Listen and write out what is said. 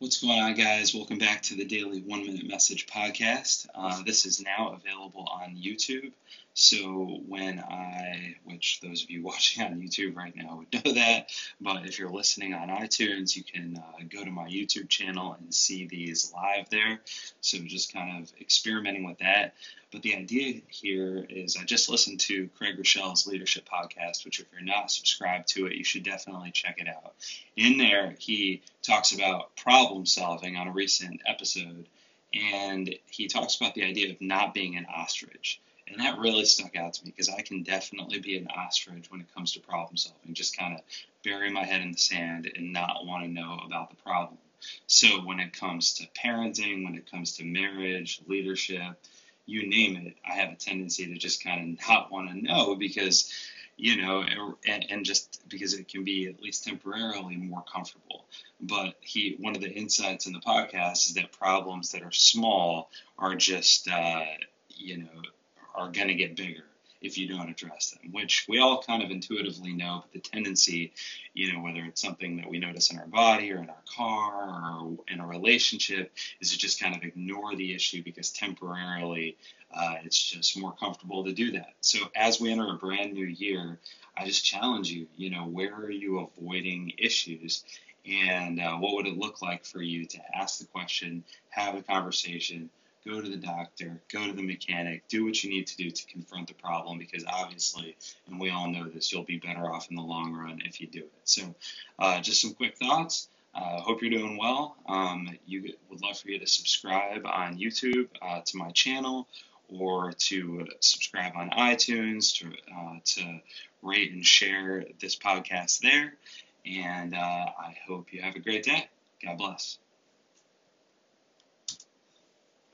What's going on, guys? Welcome back to the Daily One Minute Message Podcast. Uh, this is now available on YouTube. So, when I, which those of you watching on YouTube right now would know that, but if you're listening on iTunes, you can uh, go to my YouTube channel and see these live there. So, just kind of experimenting with that. But the idea here is I just listened to Craig Groeschel's Leadership Podcast, which, if you're not subscribed to it, you should definitely check it out. In there, he talks about problem solving on a recent episode, and he talks about the idea of not being an ostrich. And that really stuck out to me because I can definitely be an ostrich when it comes to problem solving, just kind of bury my head in the sand and not want to know about the problem. So when it comes to parenting, when it comes to marriage, leadership, you name it, I have a tendency to just kind of not want to know because, you know, and, and just because it can be at least temporarily more comfortable. But he, one of the insights in the podcast is that problems that are small are just, uh, you know, are going to get bigger if you don't address them, which we all kind of intuitively know, but the tendency, you know, whether it's something that we notice in our body or in our car or in a relationship, is to just kind of ignore the issue because temporarily uh, it's just more comfortable to do that. So as we enter a brand new year, I just challenge you, you know, where are you avoiding issues? And uh, what would it look like for you to ask the question, have a conversation, go to the doctor, go to the mechanic, do what you need to do to confront the problem because obviously, and we all know this, you'll be better off in the long run if you do it. So, uh, just some quick thoughts. Uh, hope you're doing well. Um, you would love for you to subscribe on YouTube uh, to my channel or to subscribe on iTunes to, uh, to rate and share this podcast there. And uh, I hope you have a great day. God bless.